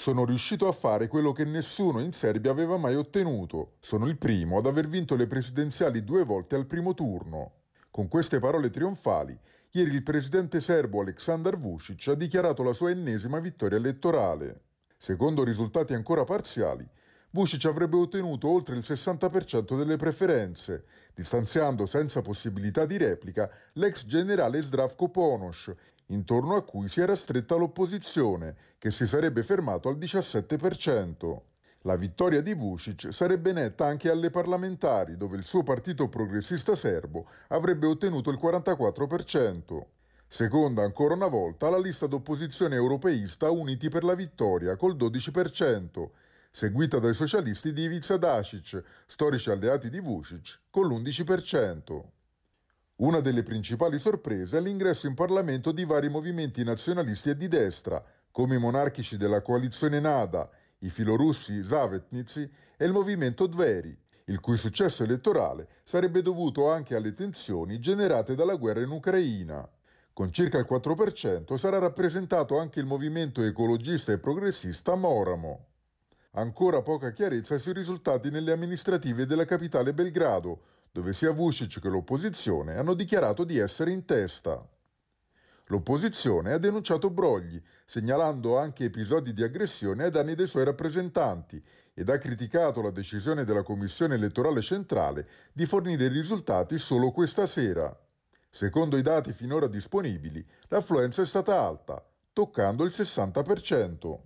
Sono riuscito a fare quello che nessuno in Serbia aveva mai ottenuto. Sono il primo ad aver vinto le presidenziali due volte al primo turno. Con queste parole trionfali, ieri il presidente serbo Aleksandar Vucic ha dichiarato la sua ennesima vittoria elettorale. Secondo risultati ancora parziali, Vucic avrebbe ottenuto oltre il 60% delle preferenze, distanziando senza possibilità di replica l'ex generale Zdravko Ponos, intorno a cui si era stretta l'opposizione, che si sarebbe fermato al 17%. La vittoria di Vucic sarebbe netta anche alle parlamentari, dove il suo partito progressista serbo avrebbe ottenuto il 44%. Seconda ancora una volta la lista d'opposizione europeista Uniti per la Vittoria col 12%, seguita dai socialisti di Ivica Dacic, storici alleati di Vucic, con l'11%. Una delle principali sorprese è l'ingresso in Parlamento di vari movimenti nazionalisti e di destra, come i monarchici della coalizione Nada, i filorussi Zavetnici e il movimento Dveri, il cui successo elettorale sarebbe dovuto anche alle tensioni generate dalla guerra in Ucraina. Con circa il 4% sarà rappresentato anche il movimento ecologista e progressista Moramo. Ancora poca chiarezza sui risultati nelle amministrative della capitale Belgrado, dove sia Vucic che l'opposizione hanno dichiarato di essere in testa. L'opposizione ha denunciato brogli, segnalando anche episodi di aggressione ai danni dei suoi rappresentanti ed ha criticato la decisione della Commissione elettorale centrale di fornire i risultati solo questa sera. Secondo i dati finora disponibili, l'affluenza è stata alta, toccando il 60%.